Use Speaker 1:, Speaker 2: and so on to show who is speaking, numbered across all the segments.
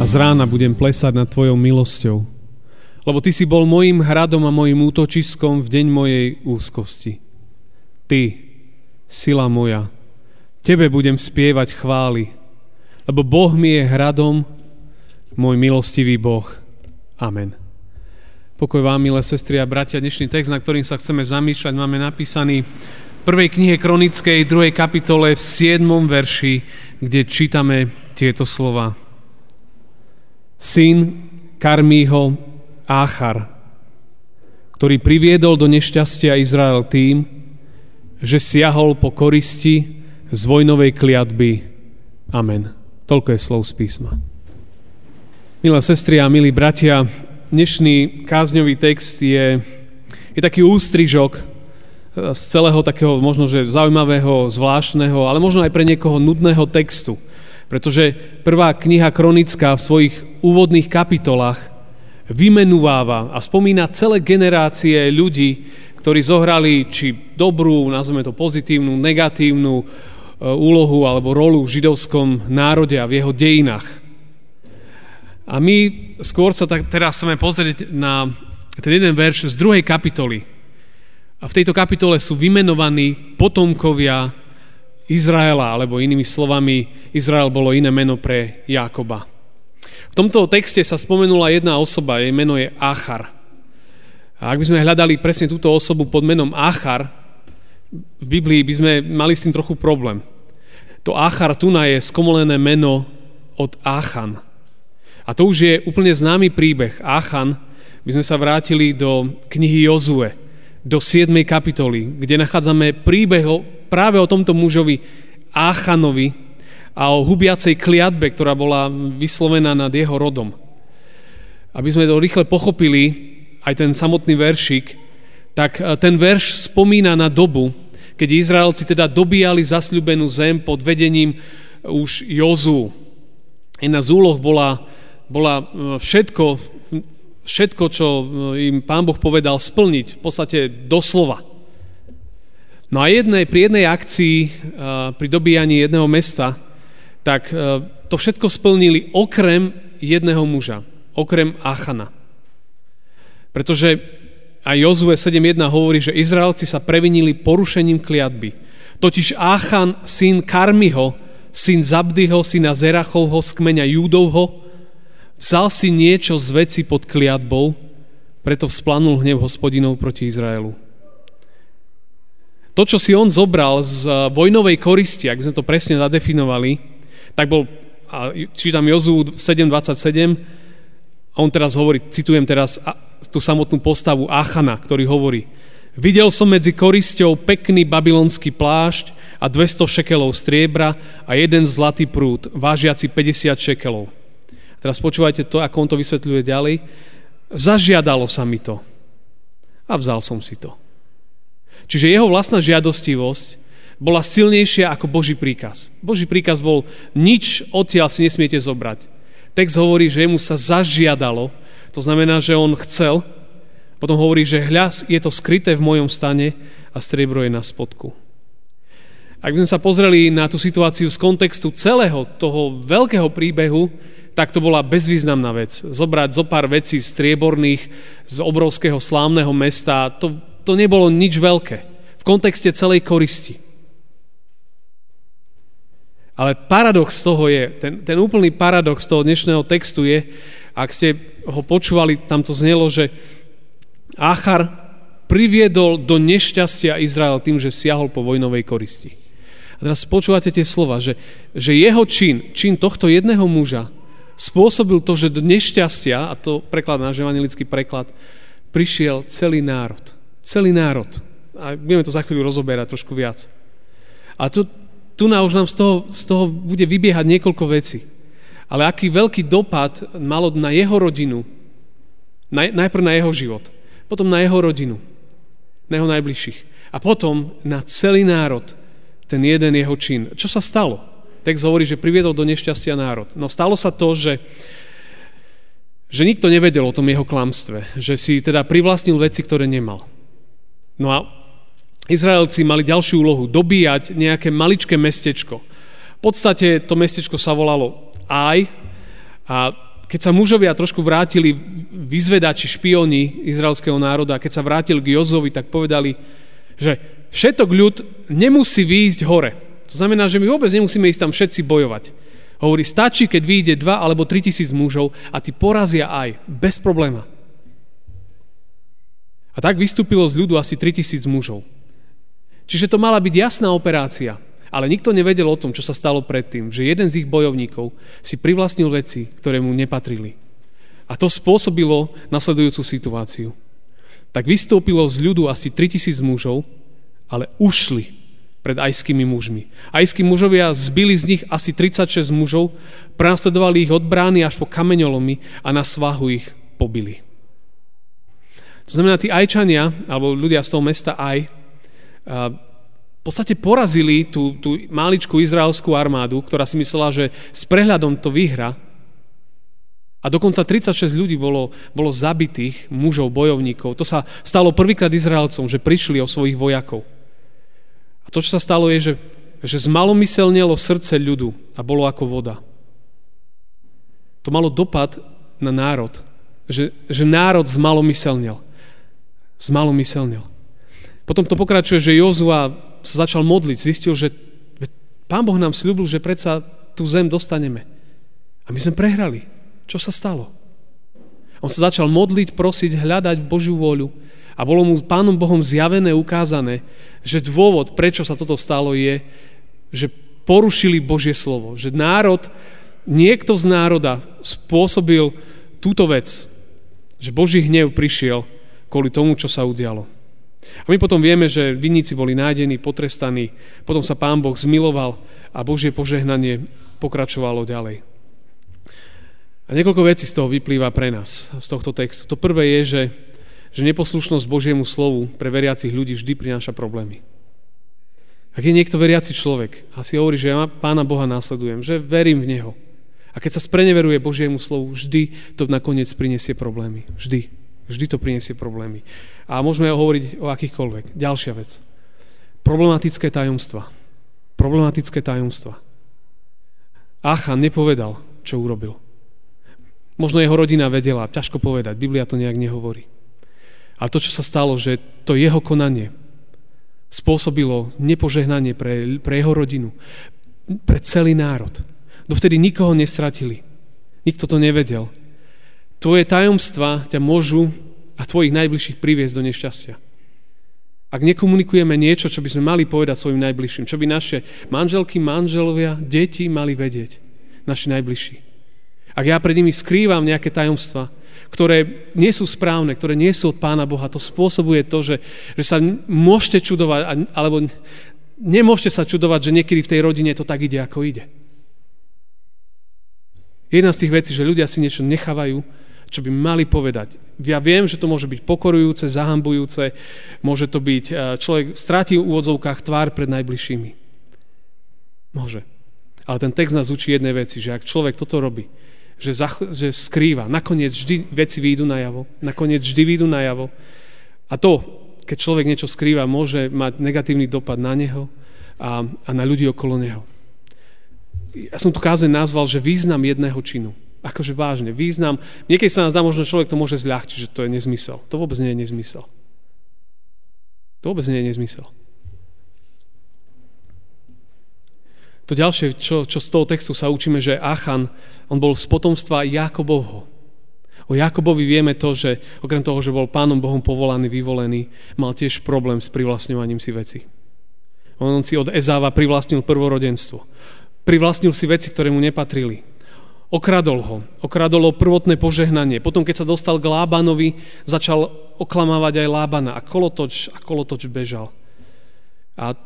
Speaker 1: a z rána budem plesať nad Tvojou milosťou. Lebo Ty si bol mojim hradom a mojim útočiskom v deň mojej úzkosti. Ty, sila moja, Tebe budem spievať chvály, lebo Boh mi je hradom, môj milostivý Boh. Amen. Pokoj vám, milé sestry a bratia. Dnešný text, na ktorým sa chceme zamýšľať, máme napísaný v prvej knihe Kronickej, druhej kapitole, v 7. verši, kde čítame tieto slova. Syn Karmího Áchar, ktorý priviedol do nešťastia Izrael tým, že siahol po koristi z vojnovej kliatby. Amen. Toľko je slov z písma. Milé sestry a milí bratia, dnešný kázňový text je, je taký ústrižok z celého takého možno, že zaujímavého, zvláštneho, ale možno aj pre niekoho nudného textu. Pretože prvá kniha kronická v svojich úvodných kapitolách vymenúváva a spomína celé generácie ľudí, ktorí zohrali či dobrú, nazveme to pozitívnu, negatívnu, E, úlohu alebo rolu v židovskom národe a v jeho dejinách. A my skôr sa tak teraz chceme pozrieť na ten jeden verš z druhej kapitoly. A v tejto kapitole sú vymenovaní potomkovia Izraela, alebo inými slovami, Izrael bolo iné meno pre Jákoba. V tomto texte sa spomenula jedna osoba, jej meno je Achar. A ak by sme hľadali presne túto osobu pod menom Achar, v Biblii by sme mali s tým trochu problém. To Achar Tuna je skomolené meno od Achan. A to už je úplne známy príbeh. Achan, by sme sa vrátili do knihy Jozue, do 7. kapitoly, kde nachádzame príbeh o, práve o tomto mužovi Achanovi a o hubiacej kliatbe, ktorá bola vyslovená nad jeho rodom. Aby sme to rýchle pochopili, aj ten samotný veršik, tak e, ten verš spomína na dobu, keď Izraelci teda dobíjali zasľubenú zem pod vedením už Jozu. Jedna z úloh bola, bola e, všetko, všetko, čo e, im pán Boh povedal, splniť, v podstate doslova. No a jednej, pri jednej akcii, pri dobíjaní jedného mesta, tak to všetko splnili okrem jedného muža, okrem Achana. Pretože a Jozue 7.1 hovorí, že Izraelci sa previnili porušením kliatby. Totiž Achan, syn Karmiho, syn Zabdyho, syna Zerachovho, z kmeňa Júdovho, vzal si niečo z veci pod kliatbou, preto vzplanul hnev hospodinov proti Izraelu. To, čo si on zobral z eh, vojnovej koristi, ak by sme to presne zadefinovali, tak bol, čítam Jozu 7.27, a on teraz hovorí, citujem teraz tú samotnú postavu Achana, ktorý hovorí, videl som medzi korisťou pekný babylonský plášť a 200 šekelov striebra a jeden zlatý prúd, vážiaci 50 šekelov. Teraz počúvajte to, ako on to vysvetľuje ďalej. Zažiadalo sa mi to a vzal som si to. Čiže jeho vlastná žiadostivosť bola silnejšia ako Boží príkaz. Boží príkaz bol, nič odtiaľ si nesmiete zobrať. Text hovorí, že mu sa zažiadalo, to znamená, že on chcel. Potom hovorí, že hľas je to skryté v mojom stane a striebro je na spodku. Ak by sme sa pozreli na tú situáciu z kontextu celého toho veľkého príbehu, tak to bola bezvýznamná vec. Zobrať zo pár vecí strieborných z obrovského slávneho mesta, to, to nebolo nič veľké. V kontexte celej koristi. Ale paradox toho je, ten, ten úplný paradox toho dnešného textu je, ak ste ho počúvali, tam to znelo, že Achar priviedol do nešťastia Izrael tým, že siahol po vojnovej koristi. A teraz počúvate tie slova, že, že jeho čin, čin tohto jedného muža spôsobil to, že do nešťastia, a to preklad náš preklad, prišiel celý národ. Celý národ. A budeme to za chvíľu rozoberať trošku viac. A tu, tu na už nám z toho, z toho bude vybiehať niekoľko vecí. ale aký veľký dopad malo na jeho rodinu, najprv na jeho život, potom na jeho rodinu, na jeho najbližších a potom na celý národ, ten jeden jeho čin. Čo sa stalo? Text hovorí, že priviedol do nešťastia národ. No stalo sa to, že že nikto nevedel o tom jeho klamstve, že si teda privlastnil veci, ktoré nemal. No a Izraelci mali ďalšiu úlohu, dobíjať nejaké maličké mestečko. V podstate to mestečko sa volalo Aj a keď sa mužovia trošku vrátili vyzvedači, špioni izraelského národa, keď sa vrátil k Jozovi, tak povedali, že všetok ľud nemusí výjsť hore. To znamená, že my vôbec nemusíme ísť tam všetci bojovať. Hovorí, stačí, keď vyjde dva alebo tri tisíc mužov a ty porazia aj, bez probléma. A tak vystúpilo z ľudu asi 3000 mužov. Čiže to mala byť jasná operácia, ale nikto nevedel o tom, čo sa stalo predtým, že jeden z ich bojovníkov si privlastnil veci, ktoré mu nepatrili. A to spôsobilo nasledujúcu situáciu. Tak vystúpilo z ľudu asi 3000 mužov, ale ušli pred ajskými mužmi. Ajskí mužovia zbili z nich asi 36 mužov, prenasledovali ich od brány až po kameňolomy a na svahu ich pobili. To znamená, tí ajčania, alebo ľudia z toho mesta Aj, v podstate porazili tú, tú maličkú izraelskú armádu, ktorá si myslela, že s prehľadom to vyhra. A dokonca 36 ľudí bolo, bolo zabitých, mužov, bojovníkov. To sa stalo prvýkrát Izraelcom, že prišli o svojich vojakov. A to, čo sa stalo, je, že, že zmalomyselnelo srdce ľudu a bolo ako voda. To malo dopad na národ. Že, že národ zmalomyselnel. Zmalomyselnel. Potom to pokračuje, že Jozua sa začal modliť, zistil, že Pán Boh nám slúbil, že predsa tú zem dostaneme. A my sme prehrali. Čo sa stalo? On sa začal modliť, prosiť, hľadať Božiu vôľu a bolo mu Pánom Bohom zjavené, ukázané, že dôvod, prečo sa toto stalo, je, že porušili Božie slovo. Že národ, niekto z národa spôsobil túto vec, že Boží hnev prišiel kvôli tomu, čo sa udialo. A my potom vieme, že vinníci boli nájdení, potrestaní, potom sa Pán Boh zmiloval a Božie požehnanie pokračovalo ďalej. A niekoľko vecí z toho vyplýva pre nás, z tohto textu. To prvé je, že že neposlušnosť Božiemu slovu pre veriacich ľudí vždy prináša problémy. Ak je niekto veriaci človek a si hovorí, že ja Pána Boha následujem, že verím v Neho, a keď sa spreneveruje Božiemu slovu, vždy to nakoniec prinesie problémy. Vždy. Vždy to prinesie problémy. A môžeme hovoriť o akýchkoľvek. Ďalšia vec. Problematické tajomstva. Problematické tajomstva. Achan nepovedal, čo urobil. Možno jeho rodina vedela, ťažko povedať, Biblia to nejak nehovorí. A to, čo sa stalo, že to jeho konanie spôsobilo nepožehnanie pre, pre jeho rodinu, pre celý národ. Dovtedy nikoho nestratili. Nikto to nevedel. Tvoje tajomstva ťa môžu a tvojich najbližších priviesť do nešťastia. Ak nekomunikujeme niečo, čo by sme mali povedať svojim najbližším, čo by naše manželky, manželovia, deti mali vedieť, naši najbližší. Ak ja pred nimi skrývam nejaké tajomstva, ktoré nie sú správne, ktoré nie sú od Pána Boha. To spôsobuje to, že, že sa môžete čudovať, alebo nemôžete sa čudovať, že niekedy v tej rodine to tak ide, ako ide. Jedna z tých vecí, že ľudia si niečo nechávajú, čo by mali povedať. Ja viem, že to môže byť pokorujúce, zahambujúce, môže to byť, e, človek stráti v úvodzovkách tvár pred najbližšími. Môže. Ale ten text nás učí jednej veci, že ak človek toto robí, že, zach- že skrýva. Nakoniec vždy veci výjdu najavo. Nakoniec vždy výjdu najavo. A to, keď človek niečo skrýva, môže mať negatívny dopad na neho a, a na ľudí okolo neho. Ja som tu kázeň nazval, že význam jedného činu. Akože vážne, význam. Niekedy sa nás dá možno človek to môže zľahčiť, že to je nezmysel. To vôbec nie je nezmysel. To vôbec nie je nezmysel. To ďalšie, čo, čo z toho textu sa učíme, že Achan, on bol z potomstva Jakobovho. O Jakobovi vieme to, že okrem toho, že bol pánom Bohom povolaný, vyvolený, mal tiež problém s privlastňovaním si veci. On si od Ezáva privlastnil prvorodenstvo. Privlastnil si veci, ktoré mu nepatrili. Okradol ho. Okradol ho prvotné požehnanie. Potom, keď sa dostal k Lábanovi, začal oklamávať aj Lábana. A kolotoč, a kolotoč bežal. A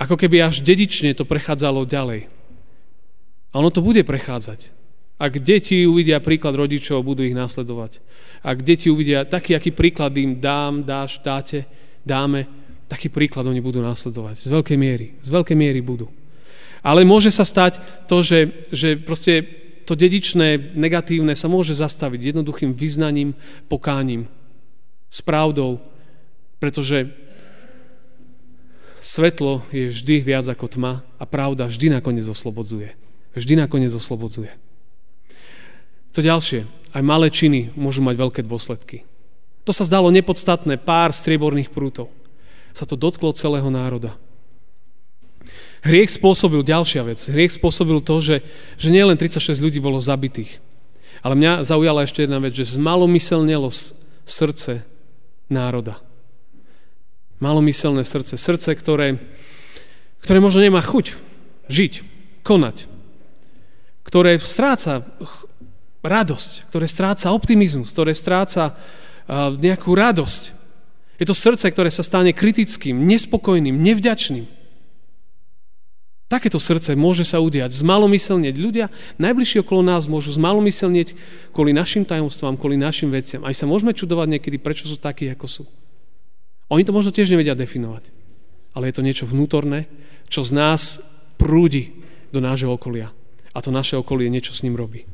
Speaker 1: ako keby až dedične to prechádzalo ďalej. A ono to bude prechádzať. Ak deti uvidia príklad rodičov, budú ich následovať. Ak deti uvidia taký, aký príklad im dám, dáš, dáte, dáme, taký príklad oni budú následovať. Z veľkej miery. Z veľkej miery budú. Ale môže sa stať to, že, že proste to dedičné, negatívne sa môže zastaviť jednoduchým vyznaním, pokáním, s pravdou, pretože svetlo je vždy viac ako tma a pravda vždy nakoniec oslobodzuje. Vždy nakoniec oslobodzuje. To ďalšie, aj malé činy môžu mať veľké dôsledky. To sa zdalo nepodstatné, pár strieborných prútov. Sa to dotklo celého národa. Hriech spôsobil ďalšia vec. Hriech spôsobil to, že, že nielen 36 ľudí bolo zabitých, ale mňa zaujala ešte jedna vec, že zmalomyselnelo srdce národa. Malomyselné srdce. Srdce, ktoré, ktoré možno nemá chuť žiť, konať. Ktoré stráca radosť, ktoré stráca optimizmus, ktoré stráca nejakú radosť. Je to srdce, ktoré sa stane kritickým, nespokojným, nevďačným. Takéto srdce môže sa udiať. Zmalomyselnieť. Ľudia najbližšie okolo nás môžu zmalomyselnieť kvôli našim tajomstvám, kvôli našim veciam. Aj sa môžeme čudovať niekedy, prečo sú takí, ako sú. Oni to možno tiež nevedia definovať. Ale je to niečo vnútorné, čo z nás prúdi do nášho okolia. A to naše okolie niečo s ním robí.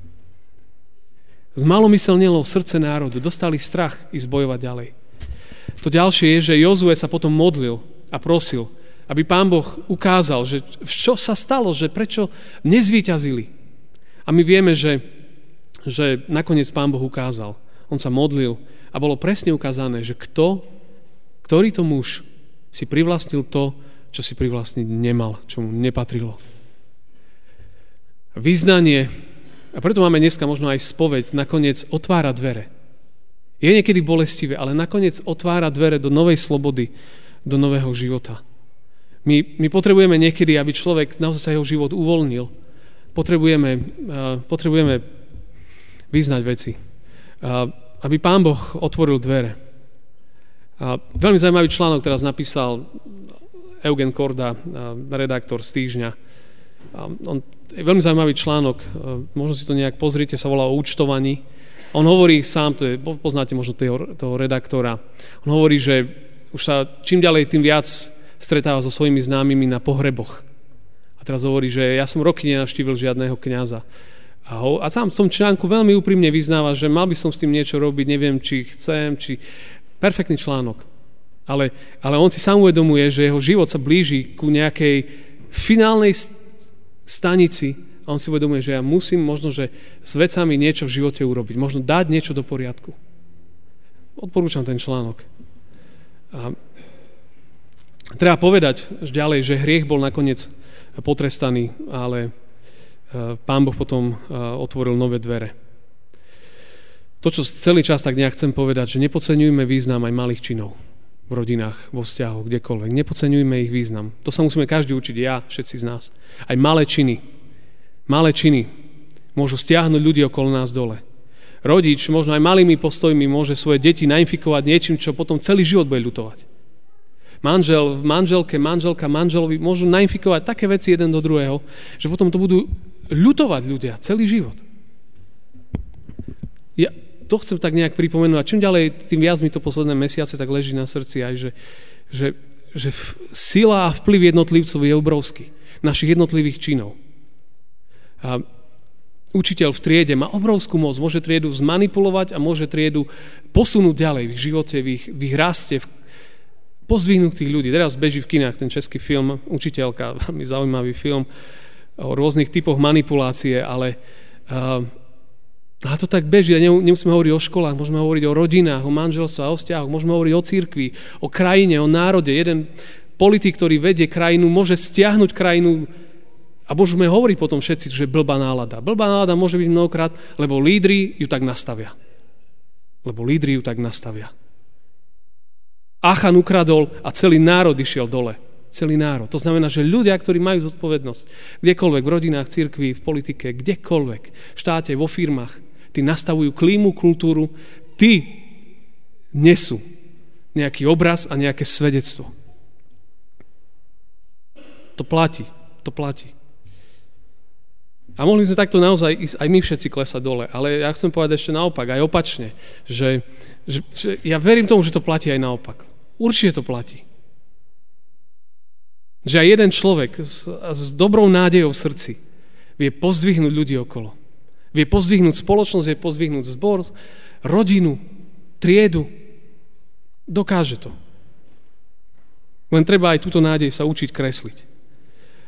Speaker 1: Zmalomyselnelo srdce národu, dostali strach ísť bojovať ďalej. To ďalšie je, že Jozue sa potom modlil a prosil, aby pán Boh ukázal, že čo sa stalo, že prečo nezvíťazili. A my vieme, že, že nakoniec pán Boh ukázal. On sa modlil a bolo presne ukázané, že kto, ktorý to muž si privlastnil to, čo si privlastniť nemal, čo mu nepatrilo. Vyznanie a preto máme dneska možno aj spoveď, nakoniec otvára dvere. Je niekedy bolestivé, ale nakoniec otvára dvere do novej slobody, do nového života. My, my potrebujeme niekedy, aby človek naozaj sa jeho život uvoľnil. Potrebujeme, uh, potrebujeme vyznať veci. Uh, aby Pán Boh otvoril dvere. Uh, veľmi zaujímavý článok teraz napísal Eugen Korda, redaktor z týždňa. Uh, on veľmi zaujímavý článok, možno si to nejak pozrite, sa volá o účtovaní. On hovorí sám, to je, poznáte možno toho, toho redaktora, on hovorí, že už sa čím ďalej, tým viac stretáva so svojimi známymi na pohreboch. A teraz hovorí, že ja som roky nenavštívil žiadného kňaza. A, ho, a sám v tom článku veľmi úprimne vyznáva, že mal by som s tým niečo robiť, neviem, či chcem, či... Perfektný článok. Ale, ale on si sám uvedomuje, že jeho život sa blíži ku nejakej finálnej stanici a on si uvedomuje, že ja musím možno, že s vecami niečo v živote urobiť. Možno dať niečo do poriadku. Odporúčam ten článok. A treba povedať ďalej, že hriech bol nakoniec potrestaný, ale e, pán Boh potom e, otvoril nové dvere. To, čo celý čas tak nejak chcem povedať, že nepodceňujme význam aj malých činov v rodinách, vo vzťahoch, kdekoľvek. Nepodceňujme ich význam. To sa musíme každý učiť, ja, všetci z nás. Aj malé činy. Malé činy môžu stiahnuť ľudí okolo nás dole. Rodič možno aj malými postojmi môže svoje deti nainfikovať niečím, čo potom celý život bude ľutovať. Manžel v manželke, manželka manželovi môžu nainfikovať také veci jeden do druhého, že potom to budú ľutovať ľudia celý život. Ja, to chcem tak nejak pripomenúť. A čím ďalej, tým viac mi to posledné mesiace tak leží na srdci aj, že, že, že sila a vplyv jednotlivcov je obrovský. Našich jednotlivých činov. A učiteľ v triede má obrovskú moc. Môže triedu zmanipulovať a môže triedu posunúť ďalej v ich živote, v ich, v ich raste, v pozdvihnutých ľudí. Teraz beží v kinách ten český film, učiteľka, veľmi zaujímavý film o rôznych typoch manipulácie, ale uh, a to tak beží, nemusíme hovoriť o školách, môžeme hovoriť o rodinách, o manželstve, o vzťahoch, môžeme hovoriť o církvi, o krajine, o národe. Jeden politik, ktorý vedie krajinu, môže stiahnuť krajinu a môžeme hovoriť potom všetci, že blbá nálada. Blbá nálada môže byť mnohokrát, lebo lídry ju tak nastavia. Lebo lídry ju tak nastavia. Achan ukradol a celý národ išiel dole. Celý národ. To znamená, že ľudia, ktorí majú zodpovednosť, kdekoľvek, v rodinách, cirkvi, v politike, kdekoľvek, v štáte, vo firmách, tí nastavujú klímu, kultúru, tí nesú nejaký obraz a nejaké svedectvo. To platí, to platí. A mohli sme takto naozaj ísť aj my všetci klesať dole. Ale ja chcem povedať ešte naopak, aj opačne. Že, že, že ja verím tomu, že to platí aj naopak. Určite to platí. Že aj jeden človek s, s dobrou nádejou v srdci vie pozdvihnúť ľudí okolo. Vie pozdvihnúť spoločnosť, vie pozdvihnúť zbor, rodinu, triedu. Dokáže to. Len treba aj túto nádej sa učiť kresliť.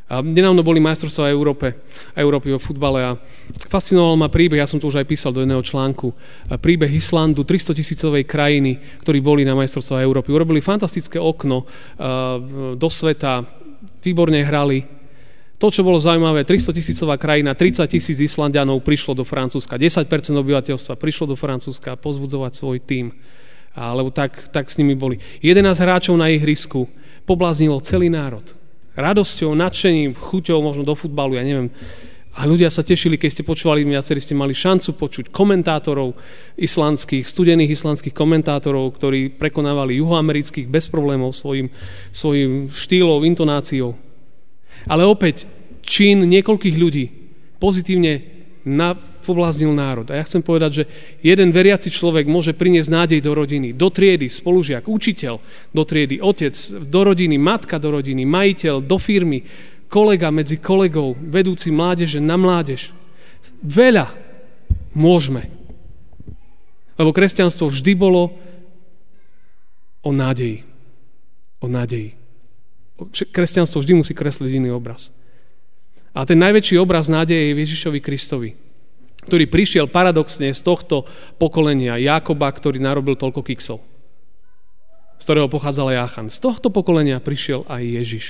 Speaker 1: A nedávno boli majstrovstvá Európe, Európy vo futbale a fascinoval ma príbeh, ja som to už aj písal do jedného článku, príbeh Islandu, 300 tisícovej krajiny, ktorí boli na majstrovstvá Európy. Urobili fantastické okno do sveta, výborne hrali. To, čo bolo zaujímavé, 300 tisícová krajina, 30 tisíc Islandianov prišlo do Francúzska, 10% obyvateľstva prišlo do Francúzska pozbudzovať svoj tým, lebo tak, tak s nimi boli. 11 hráčov na ihrisku pobláznilo celý národ radosťou, nadšením, chuťou možno do futbalu, ja neviem. A ľudia sa tešili, keď ste počúvali, viacerí ste mali šancu počuť komentátorov islandských, studených islandských komentátorov, ktorí prekonávali juhoamerických bez problémov svojim, svojim štýlom, intonáciou. Ale opäť, čin niekoľkých ľudí pozitívne na, pobláznil národ. A ja chcem povedať, že jeden veriaci človek môže priniesť nádej do rodiny, do triedy, spolužiak, učiteľ do triedy, otec do rodiny, matka do rodiny, majiteľ do firmy, kolega medzi kolegou, vedúci mládeže na mládež. Veľa môžeme. Lebo kresťanstvo vždy bolo o nádeji. O nádeji. Kresťanstvo vždy musí kresliť iný obraz. A ten najväčší obraz nádeje je Ježišovi Kristovi ktorý prišiel paradoxne z tohto pokolenia Jakoba, ktorý narobil toľko kiksov, z ktorého pochádzal Jachan. Z tohto pokolenia prišiel aj Ježiš,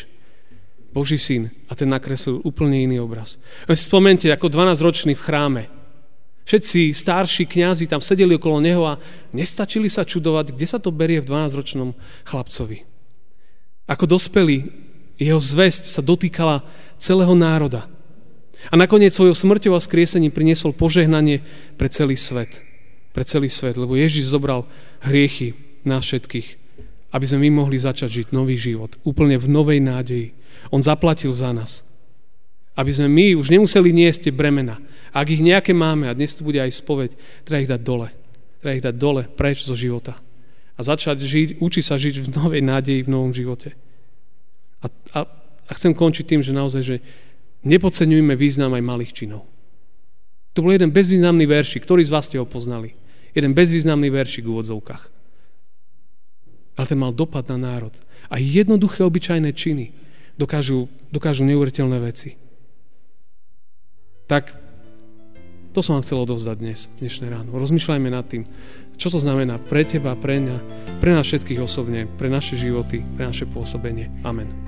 Speaker 1: Boží syn, a ten nakreslil úplne iný obraz. Len si spomente, ako 12-ročný v chráme. Všetci starší kňazi tam sedeli okolo neho a nestačili sa čudovať, kde sa to berie v 12-ročnom chlapcovi. Ako dospelý, jeho zväzť sa dotýkala celého národa. A nakoniec svojou smrťou a skriesením priniesol požehnanie pre celý svet. Pre celý svet, lebo Ježiš zobral hriechy nás všetkých, aby sme my mohli začať žiť nový život, úplne v novej nádeji. On zaplatil za nás. Aby sme my už nemuseli niesť tie bremena. Ak ich nejaké máme, a dnes tu bude aj spoveď, treba ich dať dole. Treba ich dať dole, preč zo života. A začať žiť, učiť sa žiť v novej nádeji, v novom živote. A, a, a chcem končiť tým, že naozaj, že nepodceňujme význam aj malých činov. To bol jeden bezvýznamný veršik. Ktorý z vás ste ho poznali? Jeden bezvýznamný veršik v úvodzovkách. Ale ten mal dopad na národ. A jednoduché, obyčajné činy dokážu, dokážu neuveriteľné veci. Tak to som vám chcel odovzdať dnes, dnešné ráno. Rozmýšľajme nad tým, čo to znamená pre teba, pre mňa, pre nás všetkých osobne, pre naše životy, pre naše pôsobenie. Amen.